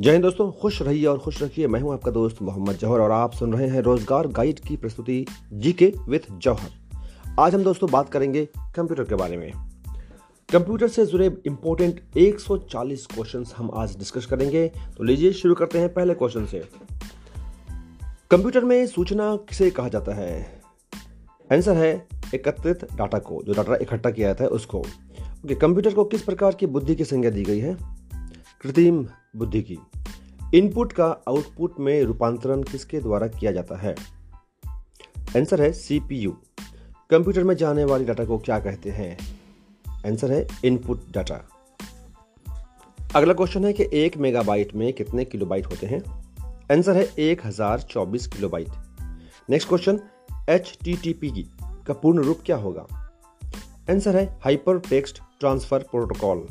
जय हिंद दोस्तों, खुश रहिए और खुश रखिए। मैं हूँ आपका दोस्त मोहम्मद जौहर और आप सुन रहे हैं रोज़गार गाइड की प्रस्तुति जीके विथ जौहर। आज हम दोस्तों बात करेंगे कंप्यूटर के बारे में। कंप्यूटर से जुड़े इंपॉर्टेंट 140 क्वेश्चंस हम आज डिस्कस करेंगे। तो लीजिए शुरू करते हैं पहले क्वेश्चन से। कंप्यूटर में सूचना किसे कहा जाता है? आंसर है एकत्रित डाटा को, जो डाटा इकट्ठा किया जाता है उसको। कंप्यूटर को किस प्रकार की बुद्धि की संज्ञा दी गई है? कृत्रिम बुद्धि की। इनपुट का आउटपुट में रूपांतरण किसके द्वारा किया जाता है? आंसर है सीपीयू। कंप्यूटर में जाने वाली डाटा को क्या कहते हैं? आंसर है इनपुट डाटा। अगला क्वेश्चन है कि एक मेगाबाइट में कितने किलोबाइट होते हैं? आंसर है एक हज़ार चौबीस kilobyte. Next question H T T P का पूर्ण रूप क्या होगा? आंसर है hyper text transfer protocol.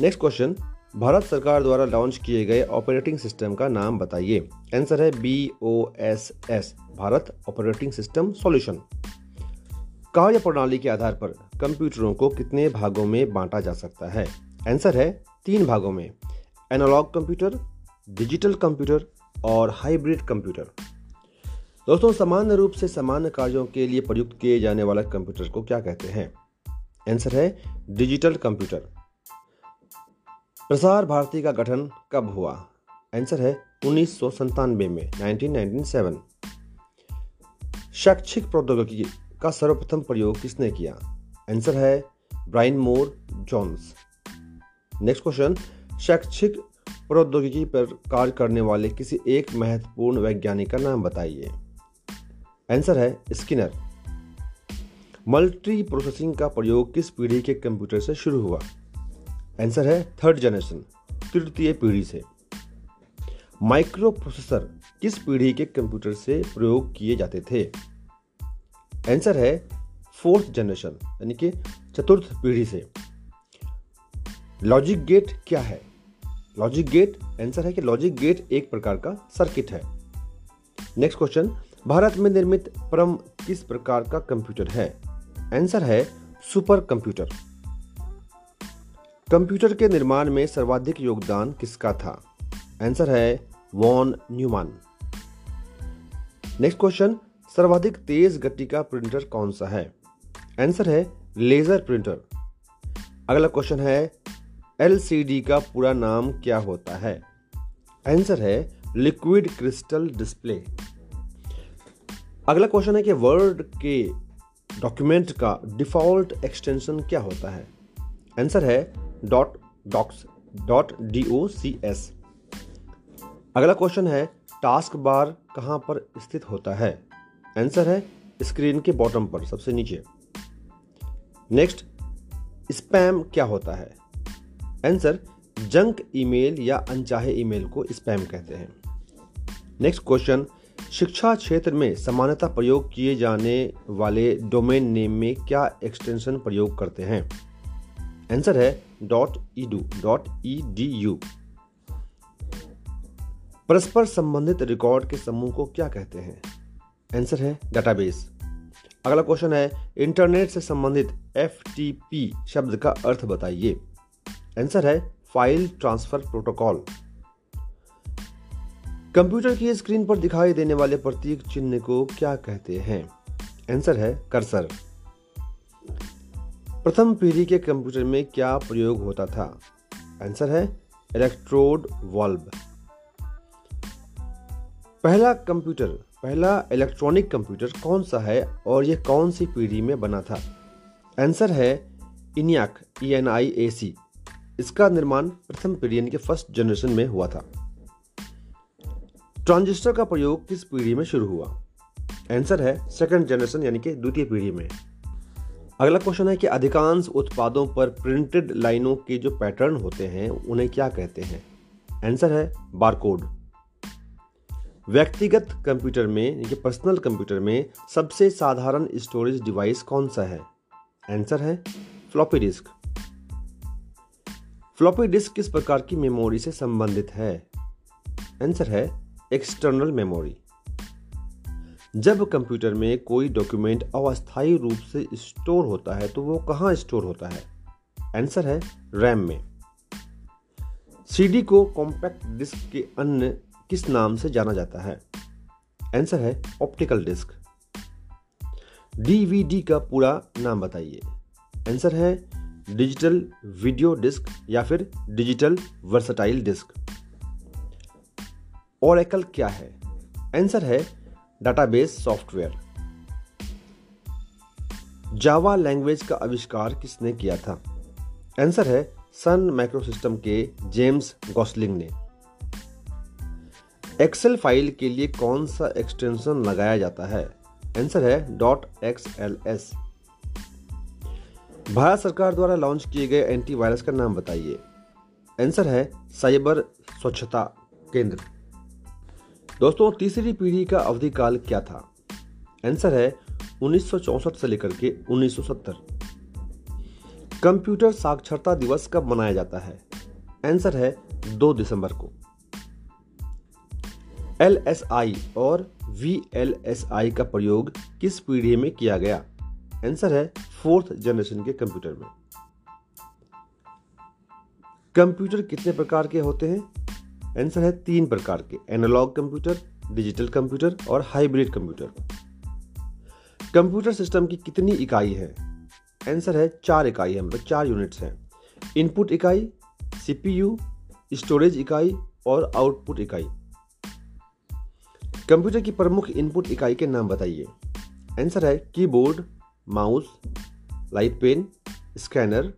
Next question Bharat सरकार द्वारा लॉन्च किए गए ऑपरेटिंग सिस्टम का नाम बताइए। आंसर है B O S S Bharat operating system solution कार्य प्रणाली के आधार पर कंप्यूटरों को कितने भागों में बांटा जा सकता है? आंसर है तीन भागों में। एनालॉग कंप्यूटर डिजिटल कंप्यूटर और हाइब्रिड कंप्यूटर दोस्तों सामान्य रूप से सामान्य कार्यों के लिए प्रयुक्त किए जाने वाला कंप्यूटर को क्या कहते हैं? आंसर है डिजिटल कंप्यूटर प्रसार भारती का गठन कब हुआ? आंसर है उन्नीस में 1997 शैक्षिक प्रौद्योगिकी का सर्वप्रथम प्रयोग किसने किया? आंसर है ब्राइन मोर जॉन्स। नेक्स्ट क्वेश्चन, शैक्षिक प्रौद्योगिकी पर कार्य करने वाले किसी एक महत्वपूर्ण वैज्ञानिक का नाम बताइए। आंसर है स्किनर। मल्टी प्रोसेसिंग का प्रयोग किस पीढ़ी के कंप्यूटर से शुरू हुआ? आंसर है थर्ड जनरेशन तृतीय पीढ़ी से। माइक्रो प्रोसेसर किस पीढ़ी के कंप्यूटर से प्रयोग किए जाते थे? आंसर है फोर्थ जनरेशन यानी कि चतुर्थ पीढ़ी से। लॉजिक गेट क्या है? लॉजिक गेट आंसर है कि लॉजिक गेट एक प्रकार का सर्किट है। नेक्स्ट क्वेश्चन भारत में निर्मित परम किस प्रकार का कंप्यूटर है? आंसर है सुपर कंप्यूटर कंप्यूटर के निर्माण में सर्वाधिक योगदान किसका था? आंसर है वॉन न्यूमान। नेक्स्ट क्वेश्चन, सर्वाधिक तेज गति का प्रिंटर कौन सा है? आंसर है लेजर प्रिंटर। अगला क्वेश्चन है, एलसीडी का पूरा नाम क्या होता है? आंसर है लिक्विड क्रिस्टल डिस्प्ले। अगला क्वेश्चन है कि वर्ड के डॉक्यूमेंट का डिफ़ॉल्ट एक्सटेंशन क्या होता है? आंसर है dot docx, dot D O C S अगला क्वेश्चन है, टास्क बार कहाँ पर स्थित होता है? आंसर है स्क्रीन के बॉटम पर, सबसे नीचे। नेक्स्ट, स्पैम क्या होता है? आंसर, जंक ईमेल या अनचाहे ईमेल को स्पैम कहते हैं। नेक्स्ट क्वेश्चन, शिक्षा क्षेत्र में समानता प्रयोग किए जाने वाले डोमेन नेम में क्या एक्सटेंशन प्रयोग करते हैं? आंसर है dot edu dot E D U परस्पर संबंधित रिकॉर्ड के समूह को क्या कहते हैं? आंसर है डाटाबेस अगला क्वेश्चन है इंटरनेट से संबंधित एफटीपी शब्द का अर्थ बताइए। आंसर है फ़ाइल ट्रांसफ़र प्रोटोकॉल कंप्यूटर की स्क्रीन पर दिखाई देने वाले प्रतीक चिन्ह को क्या कहते हैं? आंसर है कर्सर प्रथम पीढ़ी के कंप्यूटर में क्या प्रयोग होता था? आंसर है इलेक्ट्रोड वॉल्व। पहला कंप्यूटर, पहला इलेक्ट्रॉनिक कंप्यूटर कौन सा है और यह कौन सी पीढ़ी में बना था? आंसर है इनियाक ई एन आई ए सी इसका निर्माण प्रथम पीढ़ी यानी कि फ़र्स्ट जनरेशन में हुआ था। ट्रांजिस्टर का प्रयोग किस पीढ़ी में शुरू हुआ? आंसर है सेकंड जनरेशन यानी कि द्वितीय पीढ़ी में। अगला क्वेश्चन है कि अधिकांश उत्पादों पर प्रिंटेड लाइनों के जो पैटर्न होते हैं, उन्हें क्या कहते हैं? आंसर है बारकोड व्यक्तिगत कंप्यूटर में, यानी पर्सनल कंप्यूटर में, सबसे साधारण स्टोरेज डिवाइस कौन सा है? आंसर है फ्लॉपी डिस्क फ्लॉपी डिस्क किस प्रकार की मेमोरी से संबंधित है? आंसर है एक्सटर्नल मेमोरी जब कंप्यूटर में कोई डॉक्यूमेंट अस्थायी रूप से स्टोर होता है तो वो कहाँ स्टोर होता है? आंसर है रैम में। सीडी को कॉम्पैक्ट डिस्क के अन्य किस नाम से जाना जाता है? आंसर है ऑप्टिकल डिस्क। डीवीडी का पूरा नाम बताइए। आंसर है डिजिटल वीडियो डिस्क या फिर डिजिटल वर्सटाइल डिस्क। ओरेकल क्या है? आंसर है डाटाबेस सॉफ्टवेयर जावा लैंग्वेज का आविष्कार किसने किया था? आंसर है सन माइक्रोसिस्टम के जेम्स गॉसलिंग ने। एक्सेल फ़ाइल के लिए कौन सा एक्सटेंशन लगाया जाता है? आंसर है. Dot X L S Bharat सरकार द्वारा लॉन्च किए गए एंटीवायरस का नाम बताइए। आंसर है साइबर स्वच्छता केंद्र। दोस्तों, तीसरी पीढ़ी का अवधि काल क्या था? आंसर है 1964 से लेकर के 1970 कंप्यूटर साक्षरता दिवस कब मनाया जाता है? आंसर है 2 दिसंबर को। एलएसआई और वीएलएसआई का प्रयोग किस पीढ़ी में किया गया? आंसर है फोर्थ जनरेशन के कंप्यूटर में। कंप्यूटर कितने प्रकार के होते हैं? आंसर है तीन प्रकार के एनालॉग कंप्यूटर डिजिटल कंप्यूटर और हाइब्रिड कंप्यूटर कंप्यूटर सिस्टम की कितनी इकाई है? आंसर है चार इकाई है मतलब चार यूनिट्स हैं। इनपुट इकाई सीपीयू स्टोरेज इकाई और आउटपुट इकाई। कंप्यूटर की प्रमुख इनपुट इकाई के नाम बताइए। आंसर है keyboard mouse light pen scanner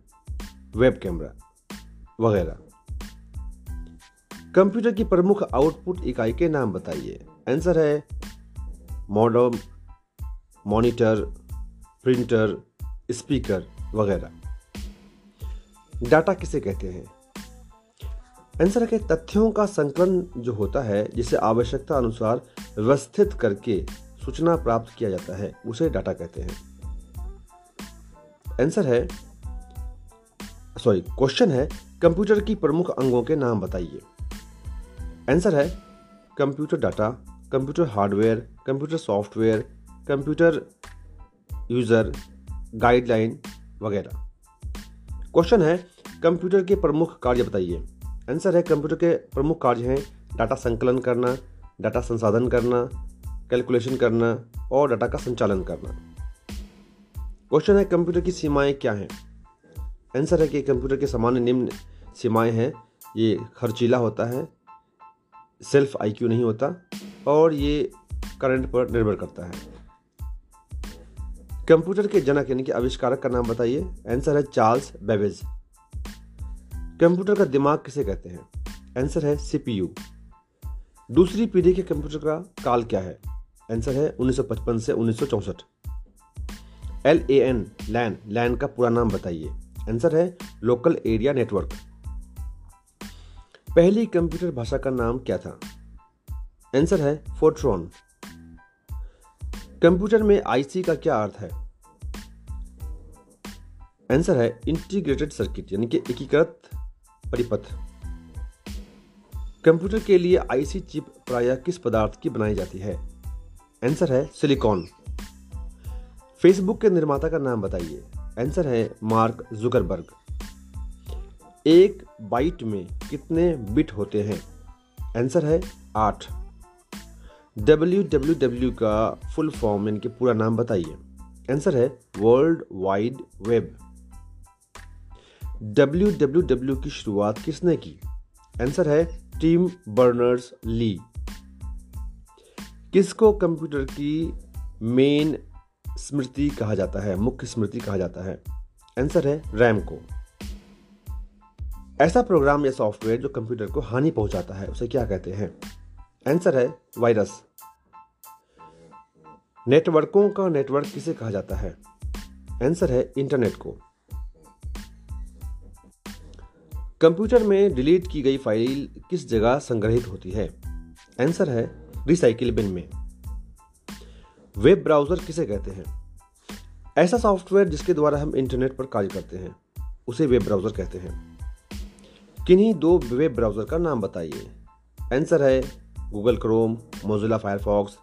web camera वगैरह। कंप्यूटर की प्रमुख आउटपुट इकाई के नाम बताइए। आंसर है मॉडम, मॉनिटर, प्रिंटर, स्पीकर वगैरह। डाटा किसे कहते हैं? आंसर है तथ्यों का संकलन जो होता है, जिसे आवश्यकता अनुसार व्यवस्थित करके सूचना प्राप्त किया जाता है, उसे डाटा कहते हैं। आंसर है सॉरी क्वेश्चन है, कंप्यूटर की प्रमुख अंगों के नाम बताइए। आंसर है computer data computer hardware computer software computer user guideline वगैरह। क्वेश्चन है कंप्यूटर के प्रमुख कार्य बताइए। आंसर है कंप्यूटर के प्रमुख कार्य हैं डाटा संकलन करना डाटा संसाधन करना कैलकुलेशन करना और डाटा का संचालन करना। क्वेश्चन है कंप्यूटर की सीमाएँ क्या हैं? आंसर है कि कंप्यूटर के सामान्य निम्न सीमाएँ हैं, ये खर्चीला होता है सेल्फ आईक्यू नहीं होता और ये करंट पर निर्भर करता है। कंप्यूटर के जनक यानी कि आविष्कारक का नाम बताइए। आंसर है चार्ल्स बेवेज कंप्यूटर का दिमाग किसे कहते हैं? आंसर है सीपीयू दूसरी पीढ़ी के कंप्यूटर का काल क्या है? आंसर है 1955 से उन्नीस एल ए एन लैन लैन का पूरा नाम बताइए। आंसर है लोकल एरिया नेटवर्क पहली कंप्यूटर भाषा का नाम क्या था? आंसर है फोर्ट्रॉन कंप्यूटर में आईसी का क्या अर्थ है? आंसर है इंटीग्रेटेड सर्किट यानी कि एकीकृत परिपथ। कंप्यूटर के लिए आईसी चिप प्रायः किस पदार्थ की बनाई जाती है? आंसर है सिलिकॉन। फेसबुक के निर्माता का नाम बताइए। आंसर है मार्क जुकरबर्ग। एक बाइट में कितने बिट होते हैं? आंसर है आठ। डब्ल्यू डब्ल्यू डब्ल्यू का फुल फॉर्म यानी कि पूरा नाम बताइए। आंसर है world wide web W W W की शुरुआत किसने की? आंसर है टीम बर्नर्स ली किसको कंप्यूटर की मेन स्मृति कहा जाता है? मुख्य स्मृति कहा जाता है। आंसर है रैम को ऐसा प्रोग्राम या सॉफ्टवेयर जो कंप्यूटर को हानि पहुंचाता है, उसे क्या कहते हैं? आंसर है, वायरस। नेटवर्कों का नेटवर्क किसे कहा जाता है? आंसर है, इंटरनेट को। कंप्यूटर में डिलीट की गई फ़ाइल किस जगह संग्रहित होती है? आंसर है, रिसाइकिल बिन में। वेब ब्राउज़र किसे कहते हैं? ऐसा सॉफ्टवेयर जिसके द्वारा हम इंटरनेट पर कार्य करते हैं, उसे वेब ब्राउज़र कहते हैं। किन्हीं दो वेब ब्राउज़र का नाम बताइए। आंसर है Google Chrome Mozilla Firefox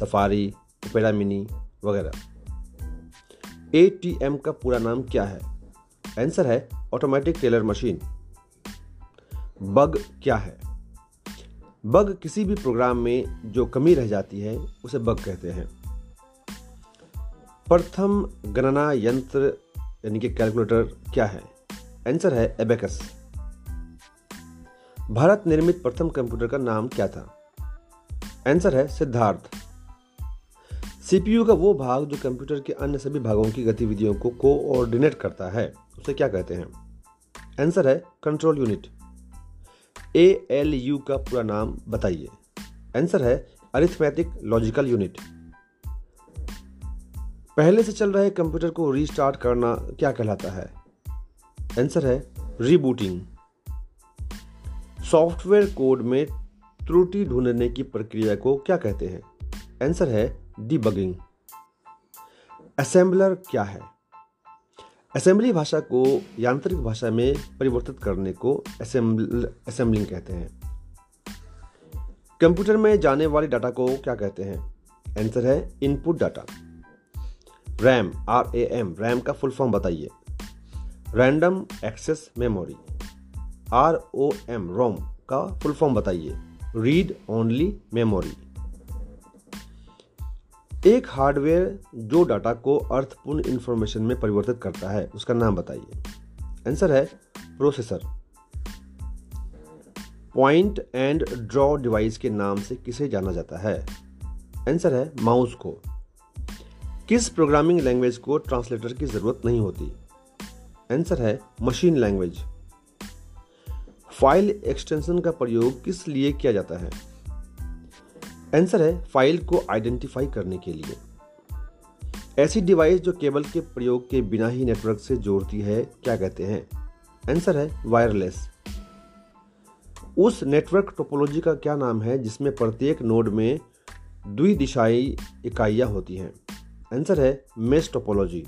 Safari Opera Mini वगैरह। ए टी एम का पूरा नाम क्या है? आंसर है ऑटोमेटिक टेलर मशीन बग क्या है? बग किसी भी प्रोग्राम में जो कमी रह जाती है, उसे बग कहते हैं। प्रथम गणना यंत्र, यानी कि कैलकुलेटर क्या है? आंसर है एबेकस भारत निर्मित प्रथम कंप्यूटर का नाम क्या था? आंसर है सिद्धार्थ। सीपीयू का वो भाग जो कंप्यूटर के अन्य सभी भागों की गतिविधियों को कोऑर्डिनेट करता है, उसे क्या कहते हैं? आंसर है control unit. A L U का पूरा नाम बताइए। आंसर है अरिथमेटिक लॉजिकल यूनिट। पहले से चल रहे कंप्यूटर को रीस्टार्ट करना क्या कहलाता है? आंसर है रीबूटिंग। सॉफ्टवेयर कोड में त्रुटि ढूँढने की प्रक्रिया को क्या कहते हैं? आंसर है डीबगिंग असेंबलर क्या है? असेंबली भाषा को यांत्रिक भाषा में परिवर्तित करने को असेंबलिंग कहते हैं। कंप्यूटर में जाने वाले डाटा को क्या कहते हैं? आंसर है input data RAM R A M RAM का फुल फॉर्म बताइए। Random access memory R O M ROM का फुल फॉर्म बताइए। रीड ओनली मेमोरी एक हार्डवेयर जो डाटा को अर्थपूर्ण इंफॉर्मेशन में परिवर्तित करता है, उसका नाम बताइए। आंसर है processor point and draw device के नाम से किसे जाना जाता है? आंसर है माउस को। किस प्रोग्रामिंग लैंग्वेज को ट्रांसलेटर की ज़रूरत नहीं होती? आंसर है मशीन लैंग्वेज फ़ाइल एक्सटेंशन का प्रयोग किस लिए किया जाता है? आंसर है फ़ाइल को आइडेंटिफाई करने के लिए। ऐसी डिवाइस जो केबल के प्रयोग के बिना ही नेटवर्क से जोड़ती है, क्या कहते हैं? आंसर है वायरलेस। उस नेटवर्क टोपोलॉजी का क्या नाम है, जिसमें प्रत्येक नोड में द्विदिशाई इकाइयाँ होती हैं? आंसर है मेस टोपोलॉजी।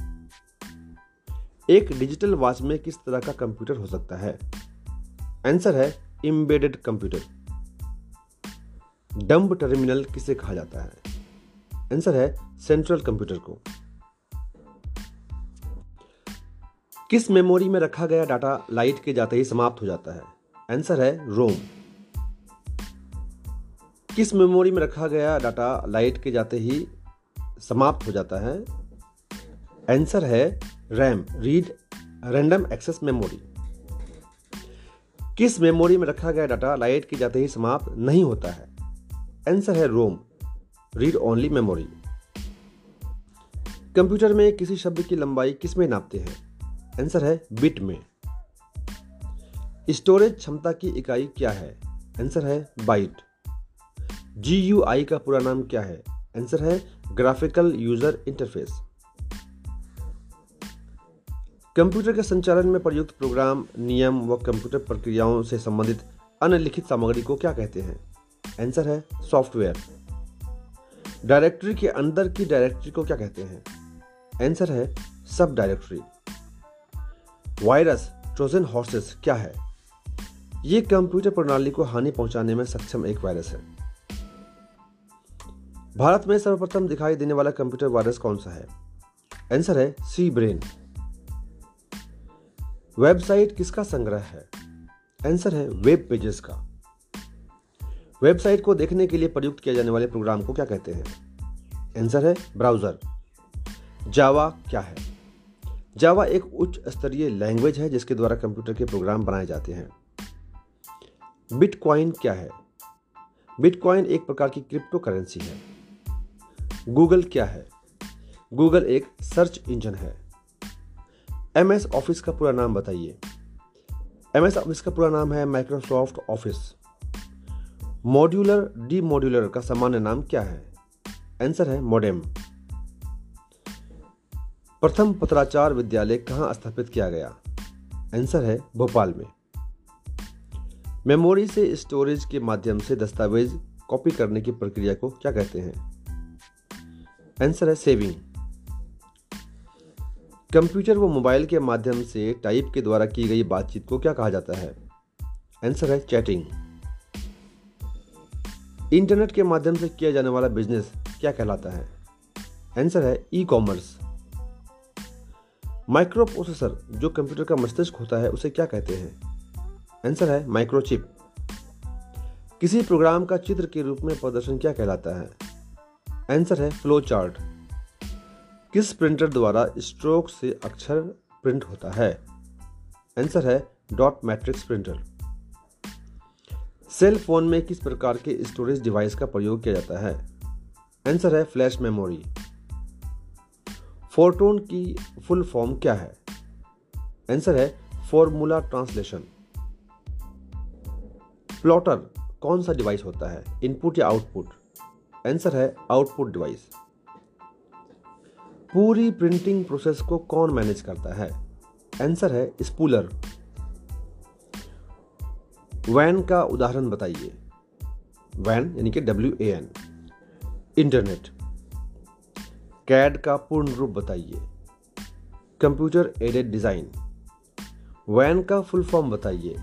एक डिजिटल वॉच में किस तरह का कंप्यूटर हो सकता है? आंसर है इम्बेडेड कंप्यूटर डम्ब टर्मिनल किसे कहा जाता है? आंसर है सेंट्रल कंप्यूटर को. किस मेमोरी में रखा गया डाटा लाइट के जाते ही समाप्त हो जाता है? आंसर है रोम किस मेमोरी में रखा गया डाटा लाइट के जाते ही समाप्त हो जाता है? आंसर है RAM read random access memory किस मेमोरी में रखा गया डाटा लाइट के जाते ही समाप्त नहीं होता है? आंसर है ROM. Read only memory computer में किसी शब्द की लंबाई किसमें नापते हैं? आंसर है बिट में। स्टोरेज क्षमता की इकाई क्या है? आंसर है बाइट जी यू आई का पूरा नाम क्या है? आंसर है ग्राफिकल यूज़र इंटरफेस कंप्यूटर के संचालन में प्रयुक्त प्रोग्राम, नियम व कंप्यूटर प्रक्रियाओं से संबंधित अन्य लिखित सामग्री को क्या कहते हैं? आंसर है सॉफ्टवेयर। डायरेक्टरी के अंदर की डायरेक्टरी को क्या कहते हैं? आंसर है सब डायरेक्टरी वायरस, ट्रोजन हॉर्सेस, क्या है? ये कंप्यूटर प्रणाली को हानि पहुँचाने में सक्षम एक वायरस है। भारत में सर्वप्रथम दिखाई देने वाला कंप्यूटर वायरस कौन सा है? आंसर है सी ब्रेन। वेबसाइट किसका संग्रह है? आंसर है वेब पेजेस का। वेबसाइट को देखने के लिए प्रयुक्त किए जाने वाले प्रोग्राम को क्या कहते हैं? आंसर है ब्राउज़र। जावा क्या है? जावा एक उच्च स्तरीय लैंग्वेज है जिसके द्वारा कंप्यूटर के प्रोग्राम बनाए जाते हैं। बिटकॉइन क्या है? बिटकॉइन एक प्रकार की क्रिप्टो करेंसी है। गूगल क्या है? गूगल एक सर्च इंजन है। एम एस ऑफ़िस का पूरा नाम बताइए। एम एस ऑफ़िस का पूरा नाम है Microsoft Office modular D modular का सामान्य नाम क्या है? आंसर है मॉडेम प्रथम पत्राचार विद्यालय कहाँ स्थापित किया गया? आंसर है भोपाल में। मेमोरी से स्टोरेज के माध्यम से दस्तावेज़ कॉपी करने की प्रक्रिया को क्या कहते हैं? आंसर है सेविंग कंप्यूटर व मोबाइल के माध्यम से टाइप के द्वारा की गई बातचीत को क्या कहा जाता है? आंसर है चैटिंग इंटरनेट के माध्यम से किया जाने वाला बिज़नेस क्या कहलाता है? आंसर है ई कॉमर्स माइक्रो प्रोसेसर जो कंप्यूटर का मस्तिष्क होता है, उसे क्या कहते हैं? आंसर है माइक्रोचिप किसी प्रोग्राम का चित्र के रूप में प्रदर्शन क्या कहलाता है? आंसर है फ्लो चार्ट किस प्रिंटर द्वारा स्ट्रोक से अक्षर प्रिंट होता है? आंसर है dot matrix printer. Cell phone में किस प्रकार के स्टोरेज डिवाइस का प्रयोग किया जाता है? आंसर है फ्लैश मेमोरी। फोटोन की फुल फॉर्म क्या है? आंसर है फॉर्मूला ट्रांसलेशन। प्लॉटर कौन सा डिवाइस होता है? इनपुट या आउटपुट? आंसर है आउटपुट डिवाइस। पूरी प्रिंटिंग प्रोसेस को कौन मैनेज करता है? आंसर है स्पूलर वैन का उदाहरण बताइए. वैन यानी कि W A N internet CAD का पूर्ण रूप बताइए. कंप्यूटर एडेड डिज़ाइन वैन का फुल फॉर्म बताइए.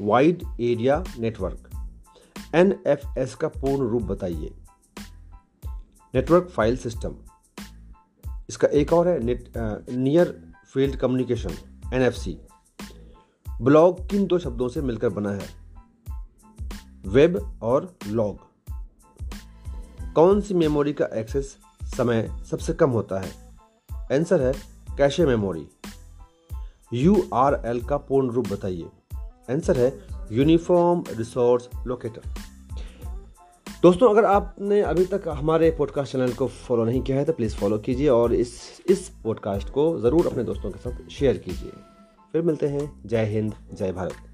Wide area network N F S का पूर्ण रूप बताइए. नेटवर्क फ़ाइल सिस्टम इसका एक और है near field communication NFC blog किन दो शब्दों से मिलकर बना है? वेब और लॉग। कौन सी मेमोरी का एक्सेस समय सबसे कम होता है? आंसर है, cache memory U R L का पूर्ण रूप बताइए। आंसर है यूनिफॉर्म रिसोर्स लोकेटर दोस्तों, अगर आपने अभी तक हमारे पॉडकास्ट चैनल को फॉलो नहीं किया है तो प्लीज़ फॉलो कीजिए और इस इस पॉडकास्ट को ज़रूर अपने दोस्तों के साथ शेयर कीजिए। फिर मिलते हैं। जय हिंद, जय भारत।